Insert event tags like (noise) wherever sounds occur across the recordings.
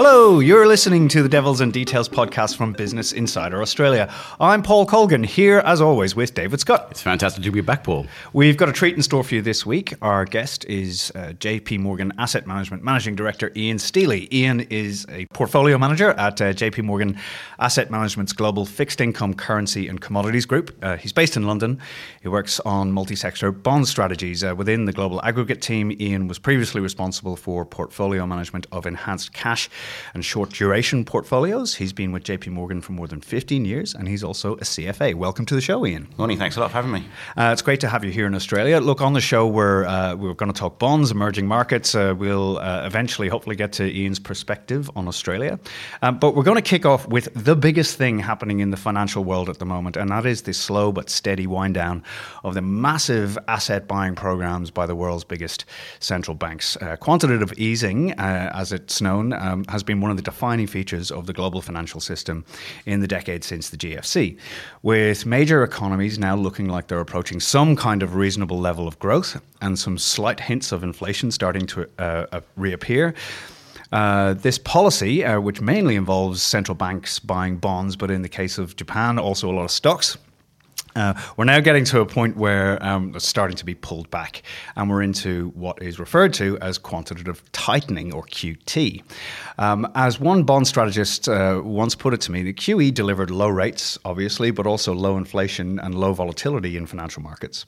Hello, you're listening to the Devils and Details podcast from Business Insider Australia. I'm Paul Colgan, here as always with David Scott. It's fantastic to be back, Paul. We've got a treat in store for you this week. Our guest is uh, JP Morgan Asset Management Managing Director Ian Stealey. Ian is a portfolio manager at uh, JP Morgan Asset Management's global fixed income, currency, and commodities group. Uh, he's based in London. He works on multi sector bond strategies uh, within the global aggregate team. Ian was previously responsible for portfolio management of enhanced cash and short duration portfolios. He's been with JP Morgan for more than 15 years and he's also a CFA. Welcome to the show, Ian. Morning, thanks a lot for having me. Uh, it's great to have you here in Australia. Look, on the show, we're, uh, we're going to talk bonds, emerging markets. Uh, we'll uh, eventually, hopefully, get to Ian's perspective on Australia. Um, but we're going to kick off with the biggest thing happening in the financial world at the moment, and that is the slow but steady wind down of the massive asset buying programs by the world's biggest central banks. Uh, quantitative easing, uh, as it's known, um, has been one of the defining features of the global financial system in the decades since the GFC, with major economies now looking like they're approaching some kind of reasonable level of growth and some slight hints of inflation starting to uh, uh, reappear. Uh, this policy, uh, which mainly involves central banks buying bonds, but in the case of Japan, also a lot of stocks, uh, we're now getting to a point where um, it's starting to be pulled back, and we're into what is referred to as quantitative tightening or QT. Um, as one bond strategist uh, once put it to me, the QE delivered low rates, obviously, but also low inflation and low volatility in financial markets.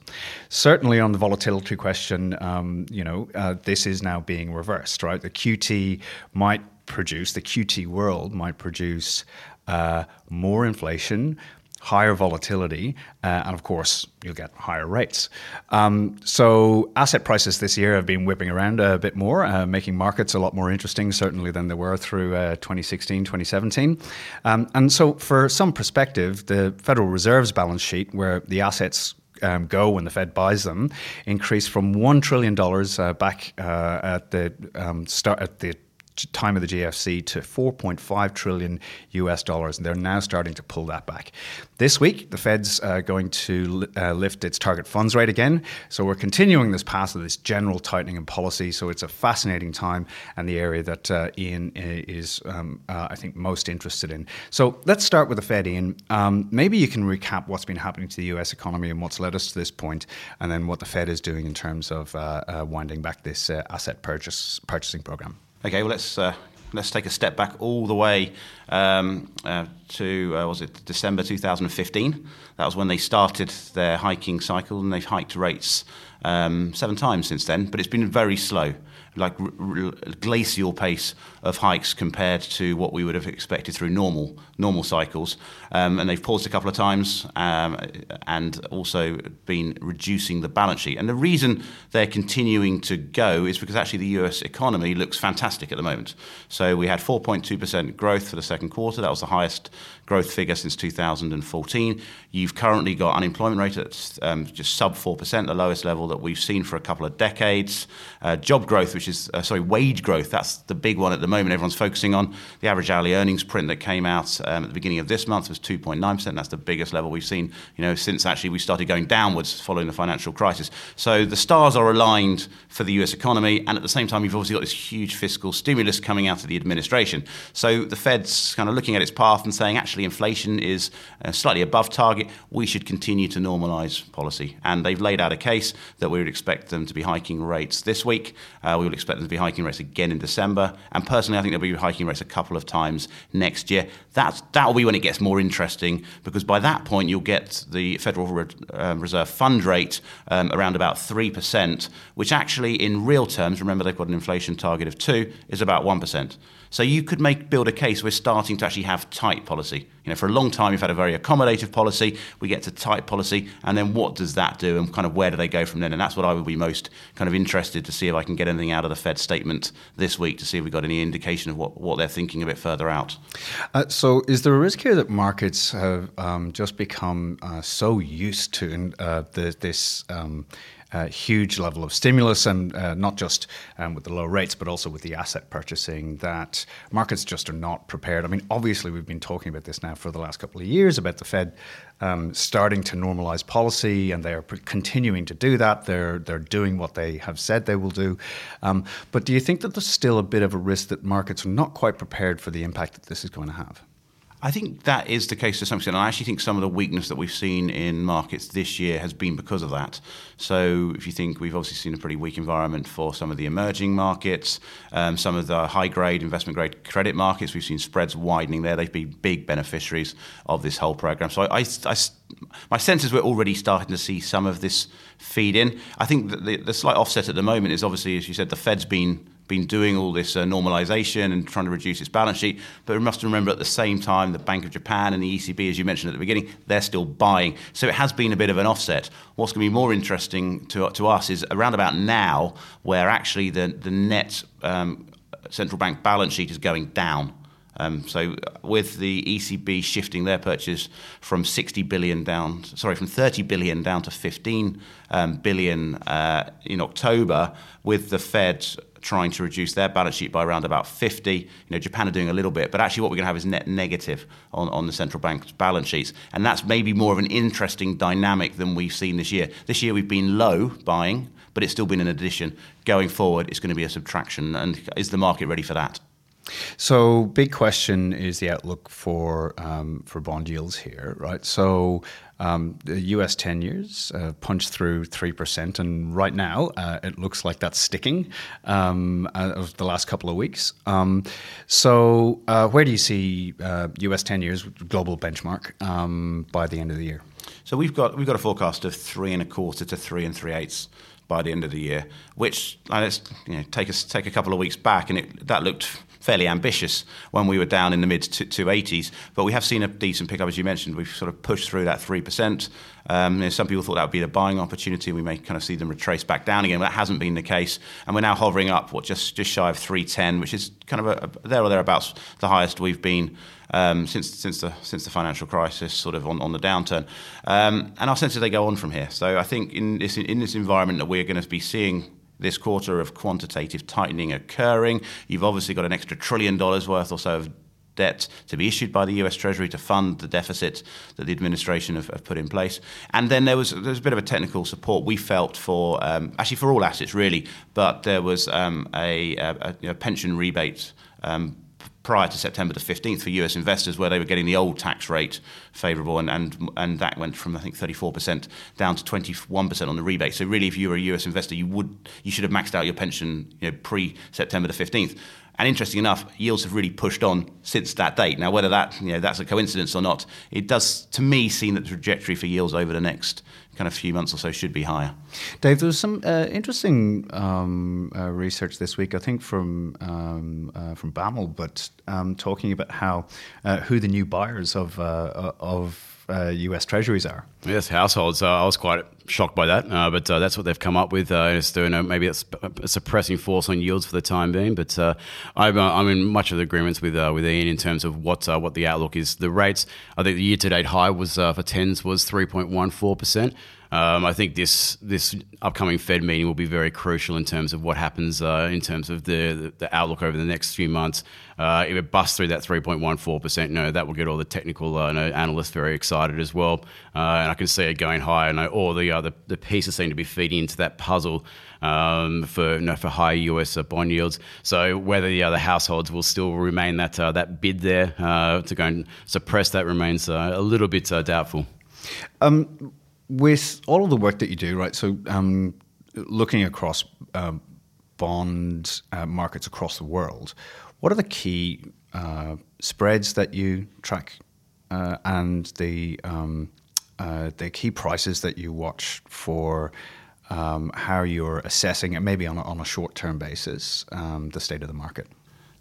Certainly, on the volatility question, um, you know, uh, this is now being reversed, right? The QT might produce, the QT world might produce uh, more inflation, higher volatility, uh, and of course, you'll get higher rates. Um, so, asset prices this year have been whipping around a bit more, uh, making markets a lot more interesting, certainly, than they were through uh, 2016, 2017. Um, and so, for some perspective, the Federal Reserve's balance sheet, where the assets um, go when the Fed buys them, increased from one trillion dollars uh, back uh, at the um, start at the time of the GFC to 4.5 trillion US dollars, and they're now starting to pull that back. This week, the Fed's uh, going to uh, lift its target funds rate again, so we're continuing this path of this general tightening in policy. So it's a fascinating time and the area that uh, Ian uh, is, um, uh, I think, most interested in. So let's start with the Fed, Ian. Um, maybe you can recap what's been happening to the US economy and what's led us to this point, and then what the Fed is doing in terms of uh, winding back this asset purchase purchasing program. Okay, well let's uh, let's take a step back all the way um, uh, to uh, was it December 2015? That was when they started their hiking cycle, and they've hiked rates um, seven times since then. But it's been very slow like r- r- glacial pace of hikes compared to what we would have expected through normal normal cycles. Um, and they've paused a couple of times um, and also been reducing the balance sheet. And the reason they're continuing to go is because actually the US economy looks fantastic at the moment. So we had 4.2% growth for the second quarter. That was the highest growth figure since 2014. You've currently got unemployment rate at um, just sub 4%, the lowest level that we've seen for a couple of decades. Uh, job growth, which is, uh, sorry, wage growth, that's the big one at the moment everyone's focusing on. The average hourly earnings print that came out um, at the beginning of this month was 2.9%. That's the biggest level we've seen, you know, since actually we started going downwards following the financial crisis. So the stars are aligned for the US economy, and at the same time, you've obviously got this huge fiscal stimulus coming out of the administration. So the Fed's kind of looking at its path and saying, actually, inflation is uh, slightly above target. We should continue to normalise policy. And they've laid out a case that we would expect them to be hiking rates this week. Uh, we would expect them to be hiking rates again in December. And personally, I think they'll be hiking rates a couple of times next year. That's, that'll be when it gets more interesting because by that point, you'll get the Federal Re- uh, Reserve fund rate um, around about 3%, which actually, in real terms, remember they've got an inflation target of 2, is about 1%. So you could make build a case we're starting to actually have tight policy. You know, for a long time we've had a very accommodative policy. We get to tight policy, and then what does that do, and kind of where do they go from then? And that's what I would be most kind of interested to see if I can get anything out of the Fed statement this week to see if we've got any indication of what, what they're thinking a bit further out. Uh, so, is there a risk here that markets have um, just become uh, so used to uh, the, this? Um, uh, huge level of stimulus, and uh, not just um, with the low rates, but also with the asset purchasing, that markets just are not prepared. I mean, obviously, we've been talking about this now for the last couple of years about the Fed um, starting to normalize policy, and they are continuing to do that. They're they're doing what they have said they will do. Um, but do you think that there's still a bit of a risk that markets are not quite prepared for the impact that this is going to have? I think that is the case to some extent. And I actually think some of the weakness that we've seen in markets this year has been because of that. So, if you think we've obviously seen a pretty weak environment for some of the emerging markets, um, some of the high grade, investment grade credit markets, we've seen spreads widening there. They've been big beneficiaries of this whole program. So, I, I, my sense is we're already starting to see some of this feed in. I think the, the slight offset at the moment is obviously, as you said, the Fed's been been doing all this uh, normalization and trying to reduce its balance sheet. But we must remember at the same time, the Bank of Japan and the ECB, as you mentioned at the beginning, they're still buying. So it has been a bit of an offset. What's going to be more interesting to, to us is around about now, where actually the, the net um, central bank balance sheet is going down. Um, so with the ECB shifting their purchase from 60 billion down, sorry, from 30 billion down to 15 um, billion uh, in October, with the Fed trying to reduce their balance sheet by around about 50. You know, Japan are doing a little bit, but actually what we're going to have is net negative on, on the central bank's balance sheets. And that's maybe more of an interesting dynamic than we've seen this year. This year we've been low buying, but it's still been an addition. Going forward, it's going to be a subtraction. And is the market ready for that? So, big question is the outlook for um, for bond yields here, right? So, um, the U.S. ten years uh, punched through three percent, and right now uh, it looks like that's sticking um, uh, of the last couple of weeks. Um, so, uh, where do you see U.S. Uh, ten years global benchmark um, by the end of the year? So we've got we've got a forecast of three and a quarter to three and three eighths by the end of the year, which let's you know, take us take a couple of weeks back, and it, that looked fairly ambitious when we were down in the mid 280s. But we have seen a decent pickup, as you mentioned. We've sort of pushed through that 3%. Um, you know, some people thought that would be a buying opportunity. We may kind of see them retrace back down again, but that hasn't been the case. And we're now hovering up, what, just, just shy of 310, which is kind of a, a, there or thereabouts the highest we've been um, since since the since the financial crisis, sort of on, on the downturn. Um, and our sense is they go on from here. So I think in this in this environment that we're going to be seeing this quarter of quantitative tightening occurring. You've obviously got an extra trillion dollars worth or so of debt to be issued by the US Treasury to fund the deficit that the administration have, have put in place. And then there was, there was a bit of a technical support we felt for, um, actually for all assets really, but there was um, a, a, a, pension rebate um, prior to September the 15th for US investors, where they were getting the old tax rate favourable, and, and, and that went from, I think, 34% down to 21% on the rebate. So, really, if you were a US investor, you, would, you should have maxed out your pension you know, pre September the 15th. And interesting enough, yields have really pushed on since that date. Now, whether that you know that's a coincidence or not, it does to me seem that the trajectory for yields over the next kind of few months or so should be higher. Dave, there was some uh, interesting um, uh, research this week, I think from um, uh, from BAML, but um, talking about how uh, who the new buyers of of uh, U.S. Uh, Treasuries are. Yes, households. Uh, I was quite shocked by that, uh, but uh, that's what they've come up with. Uh, it's doing maybe it's a suppressing force on yields for the time being. But I'm, I'm in much of the agreements with with Ian in terms of what what the outlook is. The rates. I think the year to date high was for tens was 3.14 percent. Um, I think this this upcoming Fed meeting will be very crucial in terms of what happens uh, in terms of the, the outlook over the next few months. Uh, if it busts through that 3.14%, no, that will get all the technical uh, analysts very excited as well. Uh, and I can see it going higher. No, all the, uh, the, pieces seem to be feeding into that puzzle um, for for high US uh, bond yields. So whether the other households will still remain that that bid there to go and suppress that remains a little bit doubtful. Um, with all of the work that you do, right? So, um, looking across um, bond uh, markets across the world, what are the key uh, spreads that you track, uh, and the um, uh, the key prices that you watch for? Um, how you're assessing it, maybe on a, on a short term basis, um, the state of the market.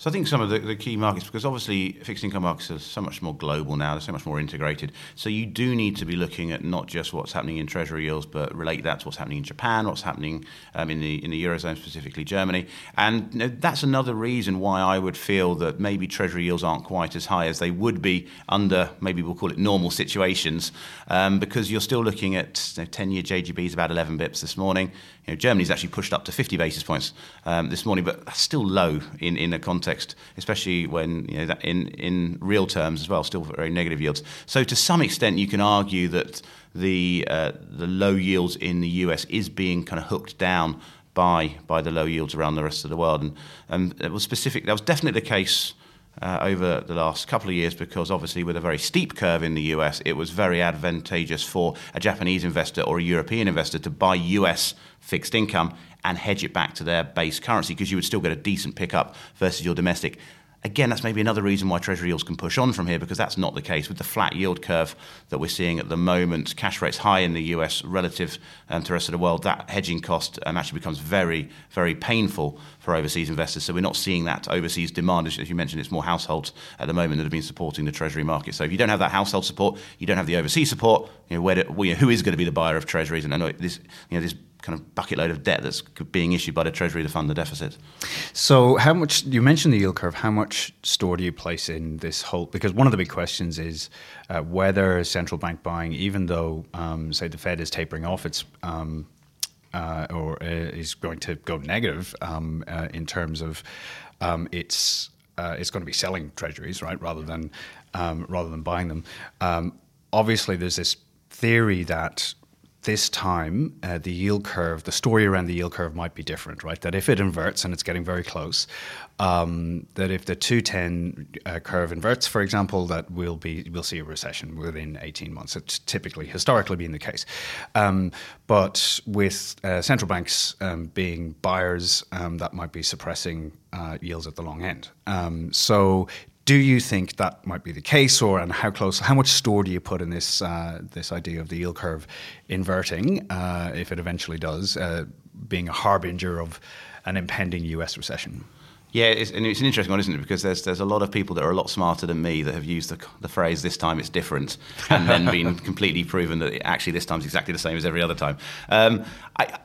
So I think some of the, the, key markets, because obviously fixed income markets are so much more global now, they're so much more integrated. So you do need to be looking at not just what's happening in treasury yields, but relate that to what's happening in Japan, what's happening um, in the in the eurozone, specifically Germany. And you know, that's another reason why I would feel that maybe treasury yields aren't quite as high as they would be under maybe we'll call it normal situations, um, because you're still looking at you know, 10-year JGBs about 11 bips this morning. You know, Germany's actually pushed up to 50 basis points um, this morning, but that's still low in in a context context, especially when you know, in, in real terms as well, still very negative yields. So to some extent, you can argue that the, uh, the low yields in the US is being kind of hooked down by, by the low yields around the rest of the world. And, and it was specific, that was definitely the case uh, over the last couple of years because obviously with a very steep curve in the US, it was very advantageous for a Japanese investor or a European investor to buy US fixed income and hedge it back to their base currency because you would still get a decent pickup versus your domestic. Again, that's maybe another reason why Treasury yields can push on from here because that's not the case with the flat yield curve that we're seeing at the moment. Cash rates high in the US relative um, to the rest of the world. That hedging cost um, actually becomes very, very painful for overseas investors. So we're not seeing that overseas demand. As you mentioned, it's more households at the moment that have been supporting the Treasury market. So if you don't have that household support, you don't have the overseas support. You know, do, you know, who is going to be the buyer of Treasuries? And I know this, you know, this kind of bucket load of debt that's being issued by the Treasury to fund the deficit. So, how much you mentioned the yield curve? How much store do you place in this whole? Because one of the big questions is uh, whether central bank buying, even though um, say the Fed is tapering off its um, uh, or uh, is going to go negative um, uh, in terms of um, its uh, it's going to be selling treasuries, right, rather than um, rather than buying them. Um, obviously, there's this theory that this time, uh, the yield curve, the story around the yield curve might be different, right? That if it inverts and it's getting very close, um, that if the 210 uh, curve inverts, for example, that we'll be we'll see a recession within 18 months. It's typically historically been the case, um, but with uh, central banks um, being buyers, um, that might be suppressing uh, yields at the long end. Um, so do you think that might be the case, or and how close, how much store do you put in this uh, this idea of the yield curve inverting, uh, if it eventually does, uh, being a harbinger of an impending U.S. recession? Yeah, it's, and it's an interesting one, isn't it? Because there's there's a lot of people that are a lot smarter than me that have used the, the phrase "this time it's different" and then (laughs) been completely proven that actually this time is exactly the same as every other time. Um, I,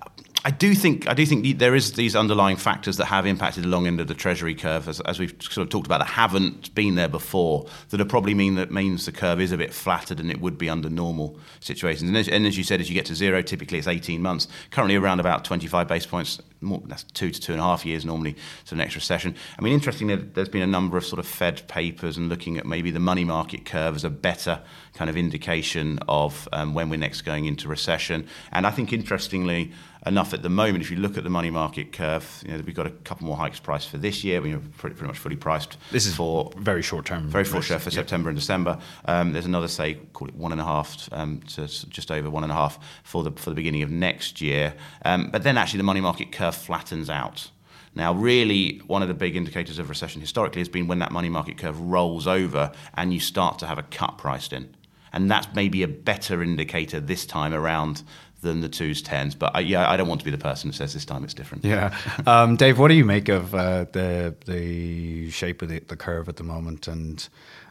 I do think I do think there is these underlying factors that have impacted the long end of the Treasury curve, as, as we've sort of talked about, that haven't been there before. That are probably mean that means the curve is a bit flatter than it would be under normal situations. And as, and as you said, as you get to zero, typically it's 18 months. Currently around about 25 base points. More, that's two to two and a half years normally to the next recession. I mean, interestingly, there's been a number of sort of Fed papers and looking at maybe the money market curve as a better kind of indication of um, when we're next going into recession. And I think interestingly enough at the moment, if you look at the money market curve, you know, we've got a couple more hikes priced for this year. We're pretty, pretty much fully priced. This is for very short term. Very short term for yep. September and December. Um, there's another, say, call it one and a half um, to just over one and a half for the for the beginning of next year. Um, but then actually the money market curve flattens out. Now, really, one of the big indicators of recession historically has been when that money market curve rolls over and you start to have a cut priced in. And that's maybe a better indicator this time around than the twos tens. But I, yeah, I don't want to be the person who says this time it's different. Yeah, um, Dave, what do you make of uh, the the shape of the, the curve at the moment and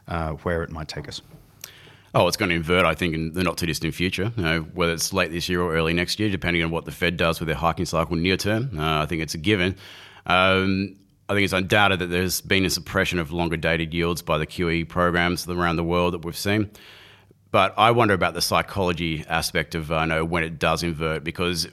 uh, where it might take us? Oh, it's going to invert, I think, in the not too distant future. You know, whether it's late this year or early next year, depending on what the Fed does with their hiking cycle near term. Uh, I think it's a given. Um, I think it's undoubted that there's been a suppression of longer dated yields by the QE programs around the world that we've seen. But I wonder about the psychology aspect of uh, know when it does invert because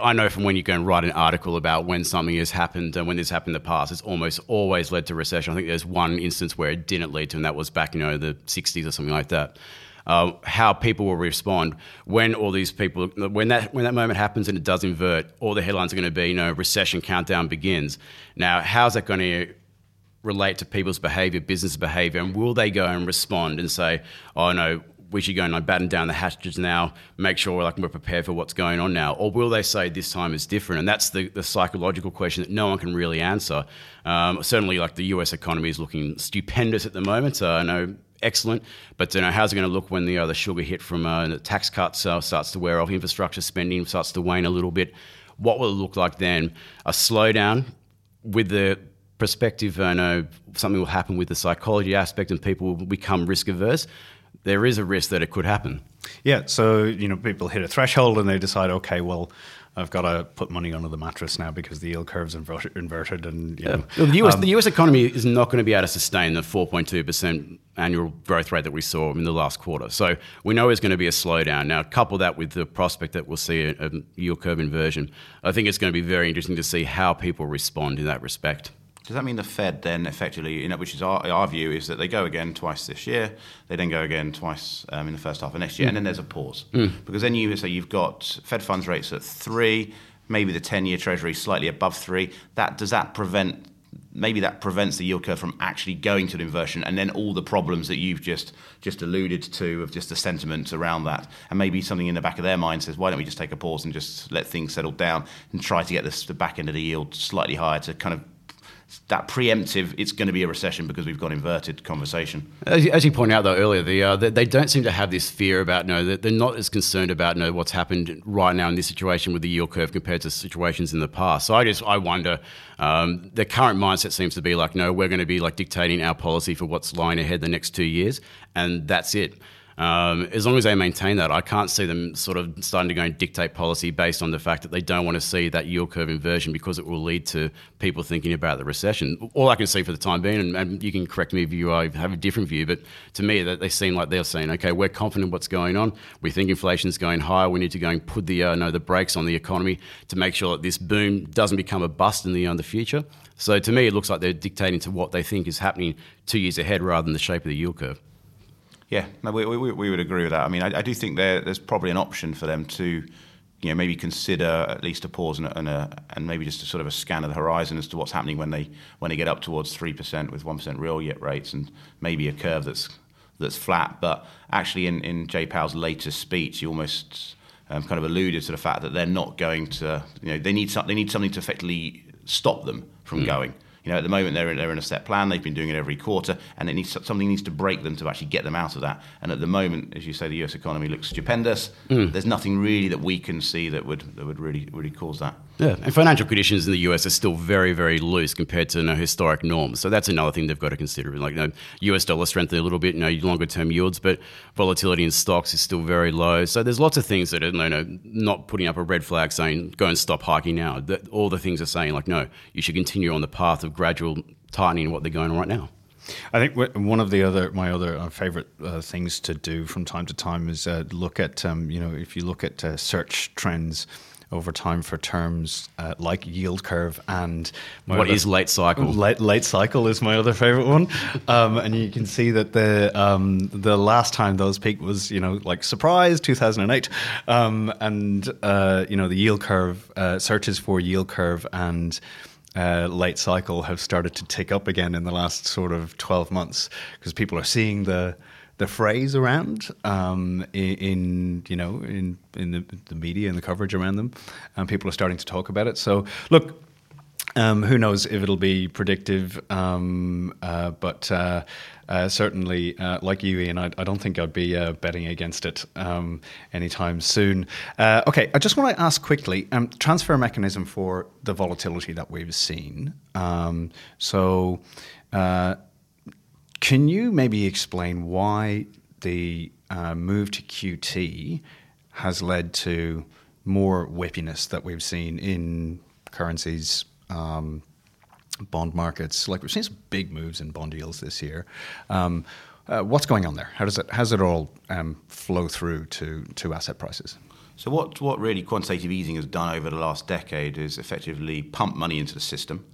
I know from when you go and write an article about when something has happened and when this happened in the past, it's almost always led to recession. I think there's one instance where it didn't lead to, and that was back you know the 60s or something like that. Uh, how people will respond when all these people when that when that moment happens and it does invert, all the headlines are going to be you know recession countdown begins. Now, how's that going to relate to people's behavior, business behavior, and will they go and respond and say, "Oh no, we should go and like batten down the hatches now, make sure like we're prepared for what's going on now? Or will they say this time is different? And that's the, the psychological question that no one can really answer. Um, certainly, like the US economy is looking stupendous at the moment. Uh, I know excellent. But you know, how's it going to look when the, uh, sugar hit from uh, the tax cuts uh, starts to wear off, infrastructure spending starts to wane a little bit? What will it look like then? A slowdown with the perspective, I know something will happen with the psychology aspect and people will become risk averse, there is a risk that it could happen. Yeah, so you know, people hit a threshold and they decide, okay, well, I've got to put money under the mattress now because the yield curve's inverted, and you know, yeah. the, US, um, the US economy is not going to be able to sustain the 4.2 percent annual growth rate that we saw in the last quarter. So we know there's going to be a slowdown. Now, couple that with the prospect that we'll see a, a yield curve inversion, I think it's going to be very interesting to see how people respond in that respect. Does that mean the Fed then effectively, you know, which is our, our view, is that they go again twice this year, they then go again twice um, in the first half of next year, mm. and then there's a pause mm. because then you say you've got Fed funds rates at three, maybe the ten-year Treasury slightly above three. That does that prevent? Maybe that prevents the yield curve from actually going to an inversion, and then all the problems that you've just just alluded to of just the sentiment around that, and maybe something in the back of their mind says, why don't we just take a pause and just let things settle down and try to get this, the back end of the yield slightly higher to kind of that preemptive, it's going to be a recession because we've got inverted conversation. As you, as you pointed out though earlier, the, uh, they, they, don't seem to have this fear about no, they're, not as concerned about no what's happened right now in this situation with the yield curve compared to situations in the past. So I just I wonder, um, their current mindset seems to be like no, we're going to be like dictating our policy for what's lying ahead the next two years, and that's it. Um, as long as they maintain that, I can't see them sort of starting to go and dictate policy based on the fact that they don't want to see that yield curve inversion because it will lead to people thinking about the recession. All I can see for the time being, and, and you can correct me if you have a different view, but to me, that they seem like they're saying, okay, we're confident what's going on. We think inflation's going higher. We need to go and put the uh, no the brakes on the economy to make sure that this boom doesn't become a bust in the uh, the future. So to me, it looks like they're dictating to what they think is happening two years ahead rather than the shape of the yield curve. Yeah, no, we, we, we would agree with that. I mean, I, I do think there, there's probably an option for them to, you know, maybe consider at least a pause and, a, and, a, and maybe just a sort of a scan of the horizon as to what's happening when they when they get up towards three percent with one percent real yet rates and maybe a curve that's that's flat. But actually, in in Jay Powell's latest speech, he almost um, kind of alluded to the fact that they're not going to, you know, they need some, they need something to effectively stop them from mm. going. You know, at the moment they're in, they're in a set plan. They've been doing it every quarter, and it needs something needs to break them to actually get them out of that. And at the moment, as you say, the U.S. economy looks stupendous. Mm. There's nothing really that we can see that would that would really really cause that. Yeah, and financial conditions in the US are still very, very loose compared to you know, historic norms. So that's another thing they've got to consider. Like you know, US dollar strengthening a little bit, you know, longer term yields, but volatility in stocks is still very low. So there's lots of things that are you know, not putting up a red flag saying go and stop hiking now. That all the things are saying like no, you should continue on the path of gradual tightening what they're going on right now. I think one of the other my other uh, favorite uh, things to do from time to time is uh, look at um, you know if you look at uh, search trends over time for terms uh, like yield curve and what other, is late cycle. Late, late cycle is my other favorite one, um, and you can see that the um, the last time those peaked was you know like surprise 2008, um, and uh, you know the yield curve uh, searches for yield curve and. Uh, late cycle have started to tick up again in the last sort of 12 months because people are seeing the the phrase around um, in, in, you know in in the, the media and the coverage around them, and people are starting to talk about it. So look. Um, who knows if it'll be predictive, um, uh, but uh, uh, certainly, uh, like you, Ian, I, I, don't think I'd be uh, betting against it um, anytime soon. Uh, okay, I just want to ask quickly um, transfer mechanism for the volatility that we've seen. Um, so, can you maybe explain why the uh, move to QT has led to more whippiness that we've seen in currencies, um, bond markets? Like we've seen some big moves in bond yields this year. Um, uh, what's going on there? How does it, does it all um, flow through to, to asset prices? So what, what really quantitative easing has done over the last decade is effectively pump money into the system.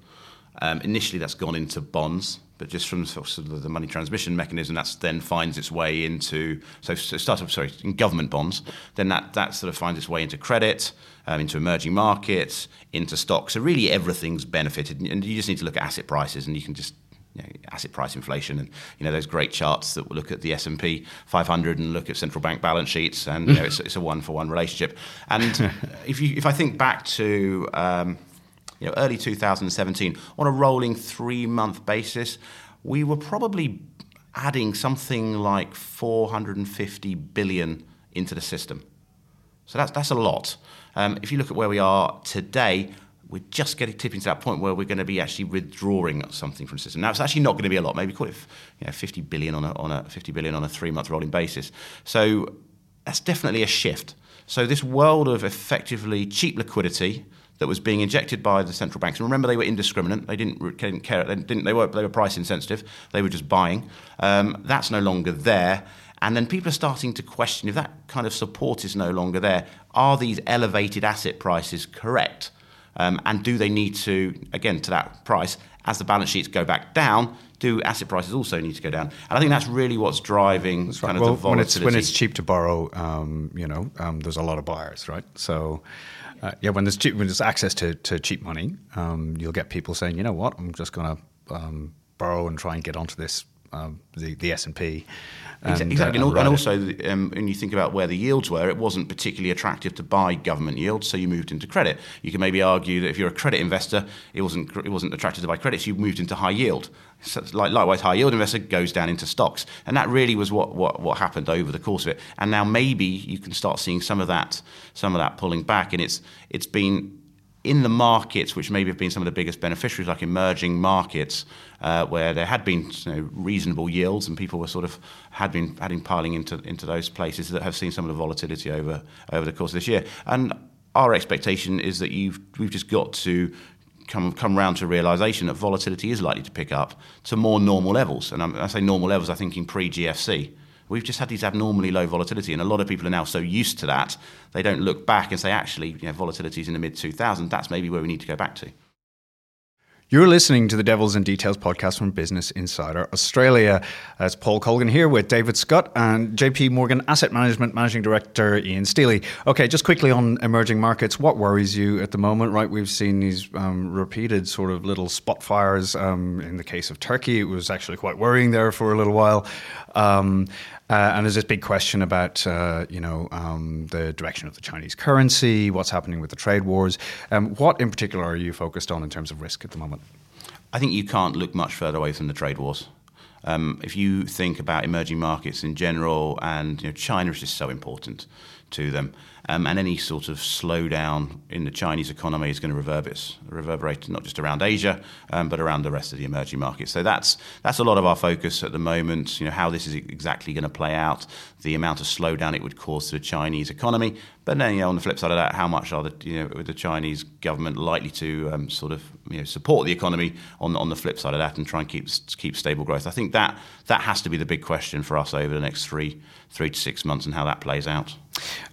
Um, initially, that's gone into bonds, but just from sort of the money transmission mechanism, that then finds its way into so, so start up sorry in government bonds. Then that that sort of finds its way into credit, um, into emerging markets, into stocks. So really, everything's benefited, and you just need to look at asset prices, and you can just you know, asset price inflation and you know those great charts that look at the S&P 500 and look at central bank balance sheets and you know, it's, it's, a one for one relationship and (laughs) if you if I think back to um, you know, early 2017, on a rolling three month basis, we were probably adding something like 450 billion into the system. So that's, that's a lot. Um, if you look at where we are today, we're just getting tipping to that point where we're going to be actually withdrawing something from the system. Now it's actually not going to be a lot. Maybe call it you know, 50 billion on a, on a 50 billion on a three month rolling basis. So that's definitely a shift. So this world of effectively cheap liquidity that was being injected by the central banks. And remember, they were indiscriminate. They didn't, didn't care. They, didn't, they, were, they were price insensitive. They were just buying. Um, that's no longer there. And then people are starting to question if that kind of support is no longer there, are these elevated asset prices correct? Um, and do they need to, again, to that price, as the balance sheets go back down, do asset prices also need to go down? And I think that's really what's driving that's kind right. of well, the when it's volatility. when it's cheap to borrow, um, you know, um, there's a lot of buyers, right? So. Uh, yeah, when there's cheap, when there's access to, to cheap money, um, you'll get people saying, you know what, I'm just going to um, borrow and try and get onto this um, the the S and P. Exactly, uh, and, al- and also um, when you think about where the yields were, it wasn't particularly attractive to buy government yields, so you moved into credit. You can maybe argue that if you're a credit investor, it wasn't it wasn't attractive to buy credits. so you moved into high yield. So like, likewise, high yield investor goes down into stocks, and that really was what, what what happened over the course of it. And now maybe you can start seeing some of that some of that pulling back, and it's it's been in the markets, which maybe have been some of the biggest beneficiaries, like emerging markets, uh, where there had been you know, reasonable yields and people were sort of had been had piling into into those places that have seen some of the volatility over over the course of this year. And our expectation is that you've we've just got to come come round to a realization that volatility is likely to pick up to more normal levels. And I'm, I say normal levels, I think in pre GFC. We've just had these abnormally low volatility, and a lot of people are now so used to that they don't look back and say, actually, you know, volatility is in the mid 2000s. That's maybe where we need to go back to. You're listening to the Devils and Details podcast from Business Insider Australia. It's Paul Colgan here with David Scott and JP Morgan Asset Management Managing Director Ian Stealey. Okay, just quickly on emerging markets, what worries you at the moment? Right, we've seen these um, repeated sort of little spot fires. Um, in the case of Turkey, it was actually quite worrying there for a little while. Um, and there's this big question about, uh, you know, um, the direction of the Chinese currency, what's happening with the trade wars. Um, what in particular are you focused on in terms of risk at the moment? I think you can't look much further away from the trade wars. Um, if you think about emerging markets in general, and you know, China is just so important to them, um, and any sort of slowdown in the Chinese economy is going to reverberate, reverberate not just around Asia, um, but around the rest of the emerging markets. So that's that's a lot of our focus at the moment. You know how this is exactly going to play out, the amount of slowdown it would cause to the Chinese economy, but then you know on the flip side of that, how much are the you know the Chinese government likely to um, sort of you know support the economy on on the flip side of that and try and keep keep stable growth. I think that that has to be the big question for us over the next three three to six months and how that plays out.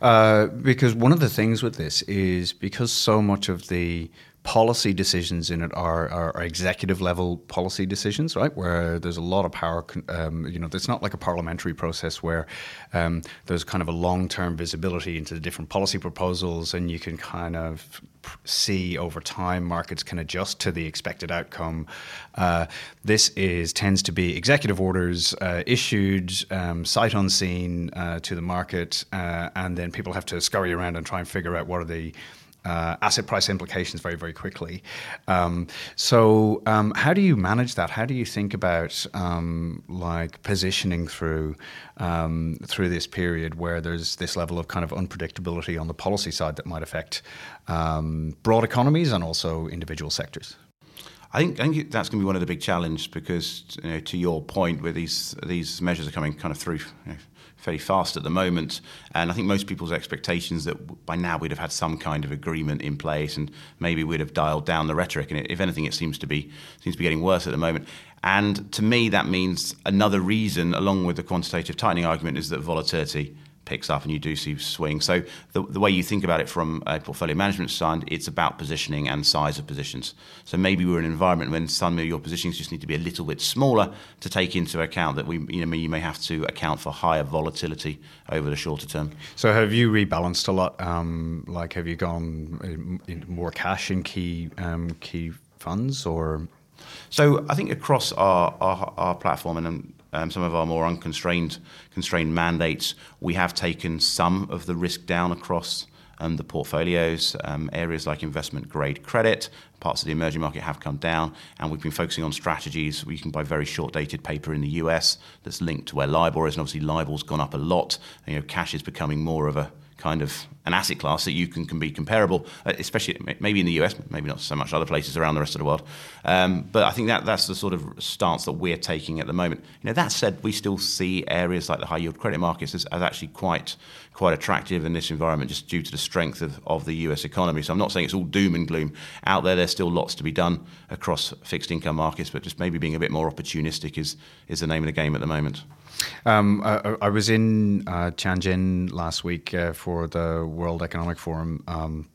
Uh, because one of the things with this is because so much of the policy decisions in it are, are, are, executive level policy decisions, right? Where there's a lot of power. Um, you know, it's not like a parliamentary process where um, there's kind of a long term visibility into the different policy proposals, and you can kind of see over time markets can adjust to the expected outcome. Uh, this is tends to be executive orders uh, issued um, sight unseen uh, to the market, uh, and then people have to scurry around and try and figure out what are the uh, asset price implications very, very quickly. Um, so, um, how do you manage that? How do you think about um, like positioning through um, through this period where there's this level of kind of unpredictability on the policy side that might affect um, broad economies and also individual sectors? I think, I think that's going to be one of the big challenges because, you know, to your point, where these these measures are coming kind of through. You know, fairly fast at the moment. And I think most people's expectations that by now we'd have had some kind of agreement in place, and maybe we'd have dialed down the rhetoric. And if anything, it seems to be seems to be getting worse at the moment. And to me, that means another reason, along with the quantitative tightening argument, is that volatility picks up and you do see swings. So the, the way you think about it from a portfolio management side, it's about positioning and size of positions. So maybe we're in an environment when some of your positions just need to be a little bit smaller to take into account that we, you know, you may have to account for higher volatility over the shorter term. So have you rebalanced a lot? Um, like have you gone in more cash in key um, key funds or? So I think across our, our, our platform and um, some of our more unconstrained constrained mandates, we have taken some of the risk down across um, the portfolios. Um, areas like investment grade credit, parts of the emerging market have come down, and we've been focusing on strategies where you can buy very short dated paper in the US that's linked to where LIBOR is, and obviously LIBOR's gone up a lot. And, You know, cash is becoming more of a kind of an asset class that you can, can be comparable, uh, especially maybe in the US, maybe not so much other places around the rest of the world. Um, but I think that that's the sort of stance that we're taking at the moment. You know, that said, we still see areas like the high yield credit markets as, as actually quite quite attractive in this environment just due to the strength of, of the US economy. So I'm not saying it's all doom and gloom. Out there, there's still lots to be done across fixed income markets, but just maybe being a bit more opportunistic is, is the name of the game at the moment. Um, I, I, was in uh, Tianjin last week uh, for the World Economic Forum. Um,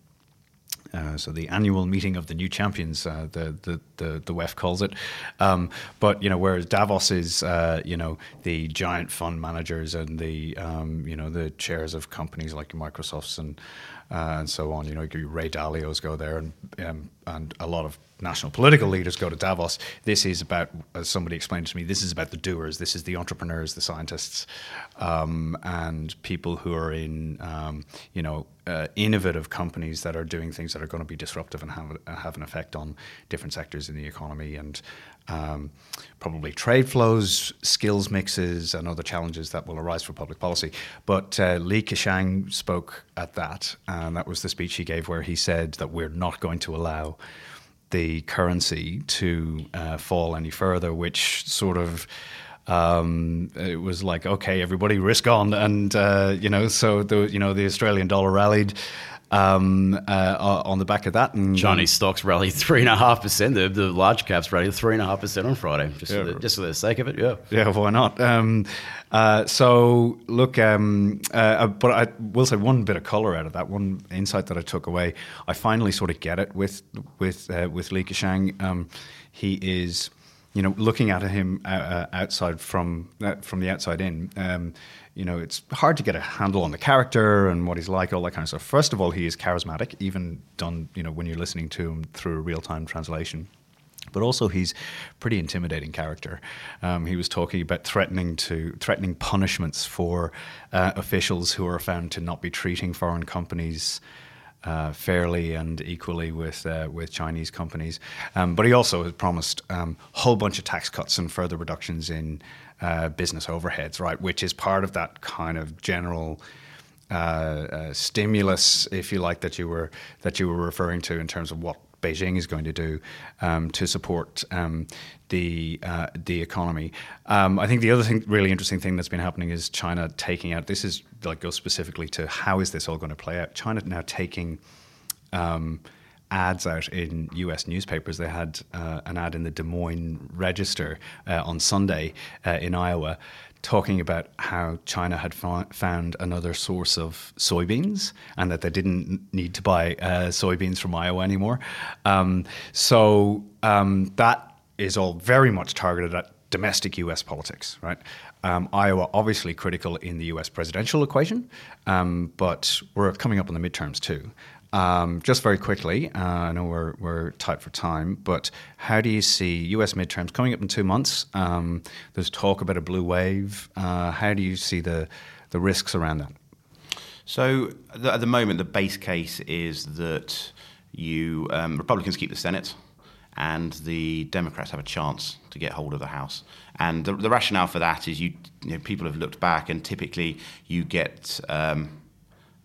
uh, so the annual meeting of the new champions, uh, the, the, the the WEF calls it. Um, but you know, whereas Davos is, uh, you know, the giant fund managers and the um, you know the chairs of companies like Microsoft's and uh, and so on. You know, Ray Dalio's go there, and um, and a lot of national political leaders go to Davos. This is about, as somebody explained to me, this is about the doers. This is the entrepreneurs, the scientists, um, and people who are in, um, you know, uh, innovative companies that are doing things that are going to be disruptive and have, have an effect on different sectors in the economy and um, probably trade flows, skills mixes, and other challenges that will arise for public policy. But uh, Li Keqiang spoke at that, and that was the speech he gave where he said that we're not going to allow the currency to uh, fall any further, which sort of um, it was like okay, everybody risk on, and uh, you know, so the you know the Australian dollar rallied um, uh, on the back of that. And Chinese stocks rallied three and a half percent. The, the large caps rallied three and a half percent on Friday, just yeah. for the, just for the sake of it. Yeah, yeah, why not? Um, uh, so look, um, uh, but I will say one bit of color out of that, one insight that I took away. I finally sort of get it with with uh, with Li Keqiang. Um, he is you know, looking at him uh, uh, outside from uh, from the outside in, um, you know, it's hard to get a handle on the character and what he's like, all that kind of stuff. First of all, he is charismatic, even done, you know, when you're listening to him through a real time translation. But also, he's pretty intimidating character. Um, he was talking about threatening to threatening punishments for uh, officials who are found to not be treating foreign companies uh, fairly and equally with uh, with Chinese companies. Um, but he also has promised a um, whole bunch of tax cuts and further reductions in uh, business overheads, right? Which is part of that kind of general. Uh, uh, stimulus, if you like, that you were that you were referring to in terms of what Beijing is going to do um, to support um, the uh, the economy. Um, I think the other thing, really interesting thing that's been happening is China taking out. This is like goes specifically to how is this all going to play out? China now taking um, ads out in U.S. newspapers. They had uh, an ad in the Des Moines Register uh, on Sunday uh, in Iowa talking about how China had fa- found another source of soybeans and that they didn't need to buy uh, soybeans from Iowa anymore. Um, so um, that is all very much targeted at domestic US politics, right? Um, Iowa obviously critical in the US presidential equation, um, but we're coming up on the midterms too. Um, just very quickly, uh, I know we're, we're tight for time, but how do you see US midterms coming up in two months? Um, there's talk about a blue wave. Uh, how do you see the, the risks around that? So, at the moment, the base case is that you um, Republicans keep the Senate and the Democrats have a chance to get hold of the House. And the, the rationale for that is you, you know, people have looked back, and typically you get um,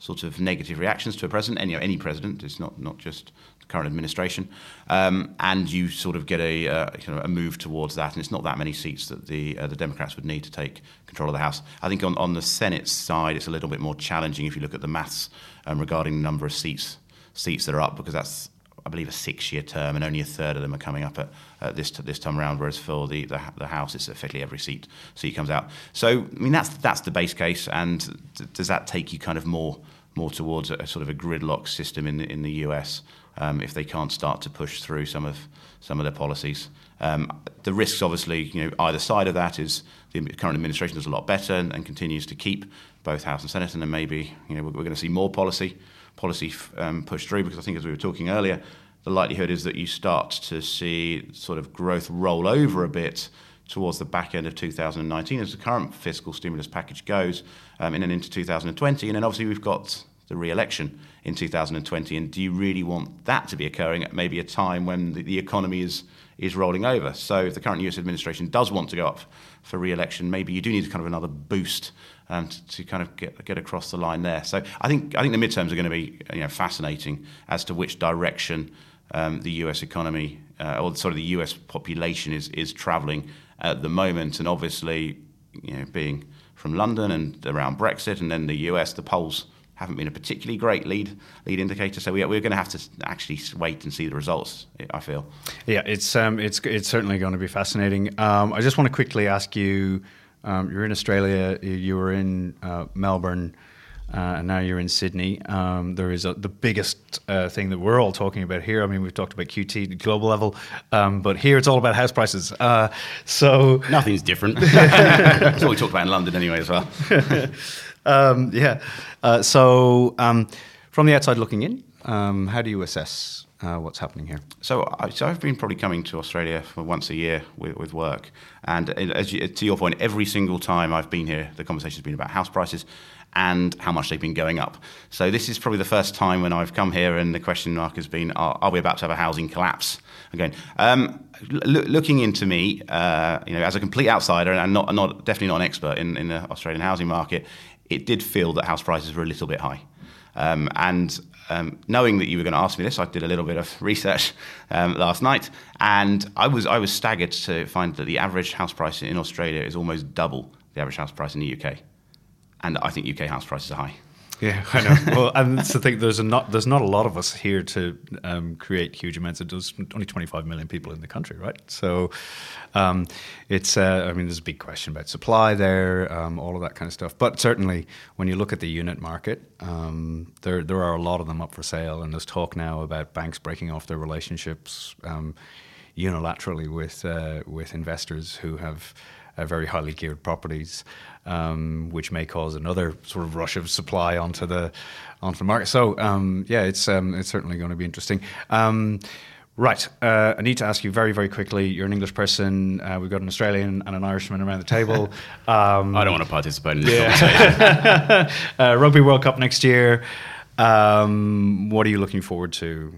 sort of negative reactions to a president, any, any president, it's not, not just the current administration, um, and you sort of get a, uh, a move towards that, and it's not that many seats that the, uh, the Democrats would need to take control of the House. I think on, on the Senate side, it's a little bit more challenging if you look at the maths um, regarding the number of seats seats that are up, because that's I believe, a six-year term, and only a third of them are coming up at, at this this time around. Whereas for the, the, the House, it's effectively every seat seat comes out. So I mean, that's that's the base case. And does that take you kind of more more towards a, sort of a gridlock system in the, in the US um, if they can't start to push through some of some of their policies? Um, the risks, obviously, you know, either side of that is the current administration does a lot better and, and continues to keep both House and Senate, and then maybe you know we're, we're going to see more policy policy um, pushed through because I think, as we were talking earlier, the likelihood is that you start to see sort of growth roll over a bit towards the back end of 2019 as the current fiscal stimulus package goes um, in and into 2020. And then obviously we've got the re-election in 2020. And do you really want that to be occurring at maybe a time when the, the economy is is rolling over. So if the current US administration does want to go up for re-election, maybe you do need kind of another boost um, to, to, kind of get, get across the line there. So I think I think the midterms are going to be you know, fascinating as to which direction um, the US economy uh, or sort of the US population is is travelling at the moment, and obviously you know being from London and around Brexit, and then the US, the polls haven't been a particularly great lead lead indicator. So we, we're going to have to actually wait and see the results. I feel. Yeah, it's um, it's it's certainly going to be fascinating. Um, I just want to quickly ask you. Um, you're in Australia. You were in uh, Melbourne. Uh, and now you're in Sydney. Um, there is a, the biggest uh, thing that we're all talking about here. I mean, we've talked about QT global level, um, but here it's all about house prices. Uh, so nothing's different. (laughs) That's what we talked about in London anyway, as well. (laughs) um, yeah. Uh, so um, from the outside looking in, um, how do you assess uh, what's happening here? So, I, so I've been probably coming to Australia for once a year with, with work, and as you, to your point, every single time I've been here, the conversation's been about house prices and how much they've been going up. So this is probably the first time when I've come here and the question mark has been, are, are we about to have a housing collapse again? Um, looking into me, uh, you know, as a complete outsider and not, not definitely not an expert in, in the Australian housing market, it did feel that house prices were a little bit high. Um, and um, knowing that you were going to ask me this, I did a little bit of research um, last night, and I was I was staggered to find that the average house price in Australia is almost double the average house price in the UK and I think UK house prices are high. Yeah, I know. well, and the thing. There's a not there's not a lot of us here to um, create huge amounts. There's only 25 million people in the country, right? So, um, it's. Uh, I mean, there's a big question about supply there, um, all of that kind of stuff. But certainly, when you look at the unit market, um, there there are a lot of them up for sale, and there's talk now about banks breaking off their relationships um, unilaterally with uh, with investors who have uh, very highly geared properties, um, which may cause another sort of rush of supply onto the onto the market. So um, yeah, it's um, it's certainly going to be interesting. Um, right, uh, I need to ask you very, very quickly. You're an English person. Uh, we've got an Australian and an Irishman around the table. (laughs) Um, I don't want to participate in this yeah. (laughs) uh, Rugby World Cup next year. Um, what are you looking forward to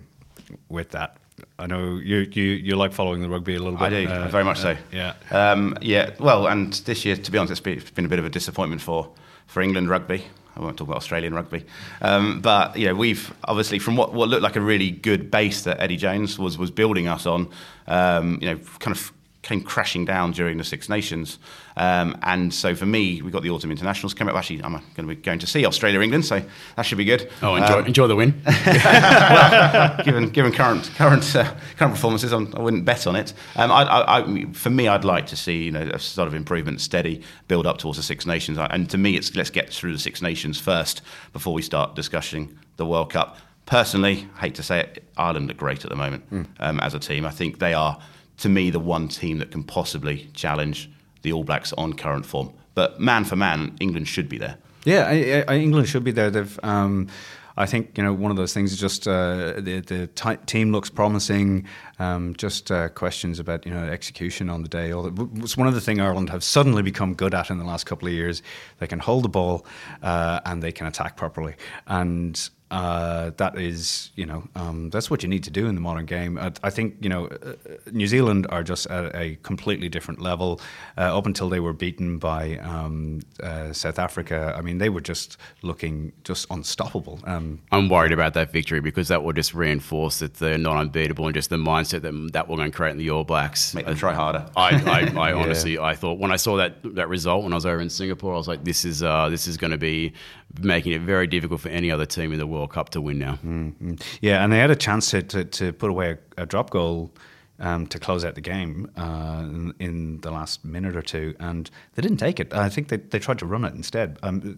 with that? I know you, you, you like following the rugby a little bit. I do, uh, very much so. yeah. Um, yeah, well, and this year, to be honest, it's been, it's been, a bit of a disappointment for, for England rugby. I won't talk about Australian rugby. Um, but, you know, we've obviously, from what, what looked like a really good base that Eddie Jones was, was building us on, um, you know, kind of came crashing down during the Six Nations. Um, and so for me, we got the autumn internationals coming up. Actually, I'm going to be going to see Australia England, so that should be good. Oh, enjoy, um, enjoy the win. (laughs) well, given given current current uh, current performances, I'm, I would not bet on it. Um, I, I, I, for me, I'd like to see you know a sort of improvement, steady build up towards the Six Nations. And to me, it's let's get through the Six Nations first before we start discussing the World Cup. Personally, I hate to say it, Ireland are great at the moment mm. as a team. I think they are to me, the one team that can possibly challenge the All Blacks on current form. But man for man, England should be there. Yeah, I, I, England should be there. They've. Um, I think you know one of those things is just uh, the the t- team looks promising. Um, just uh, questions about you know execution on the day. All it's one of the things Ireland have suddenly become good at in the last couple of years. They can hold the ball uh, and they can attack properly. And uh, that is, you know, um, that's what you need to do in the modern game. I, I think, you know, uh, New Zealand are just at a completely different level. Uh, up until they were beaten by um, uh, South Africa, I mean, they were just looking just unstoppable. Um, I'm worried about that victory because that will just reinforce that they're not unbeatable and just the mindset that that we're going to create in the All Blacks. Make them try harder. I, I, I (laughs) honestly, yeah. I thought when I saw that that result when I was over in Singapore, I was like, this is uh, this is going to be making it very difficult for any other team in the World Cup to win now. Mm-hmm. Yeah, and they had a chance to, to, to put away a, a drop goal um, to close out the game uh, in, the last minute or two, and they didn't take it. I think they, they tried to run it instead. Um,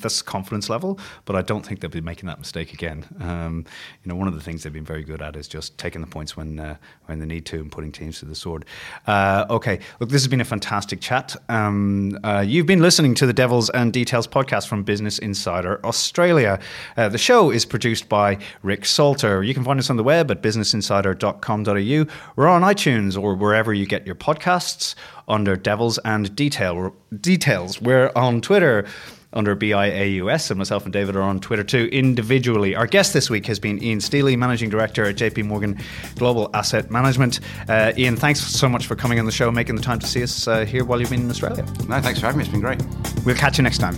that's confidence level, but I don't think they'll be making that mistake again. Um, you know, one of the things they've been very good at is just taking the points when uh, when they need to and putting teams to the sword. Uh, okay, look, this has been a fantastic chat. Um, uh, you've been listening to the Devils and Details podcast from Business Insider Australia. Uh, the show is produced by Rick Salter. You can find us on the web at businessinsider.com.au we're on iTunes or wherever you get your podcasts under Devils and Detail Details. We're on Twitter under BIAUS, and myself and David are on Twitter too, individually. Our guest this week has been Ian Stealey, Managing Director at JP Morgan Global Asset Management. Uh, Ian, thanks so much for coming on the show, making the time to see us uh, here while you've been in Australia. No, thanks for having me. It's been great. We'll catch you next time.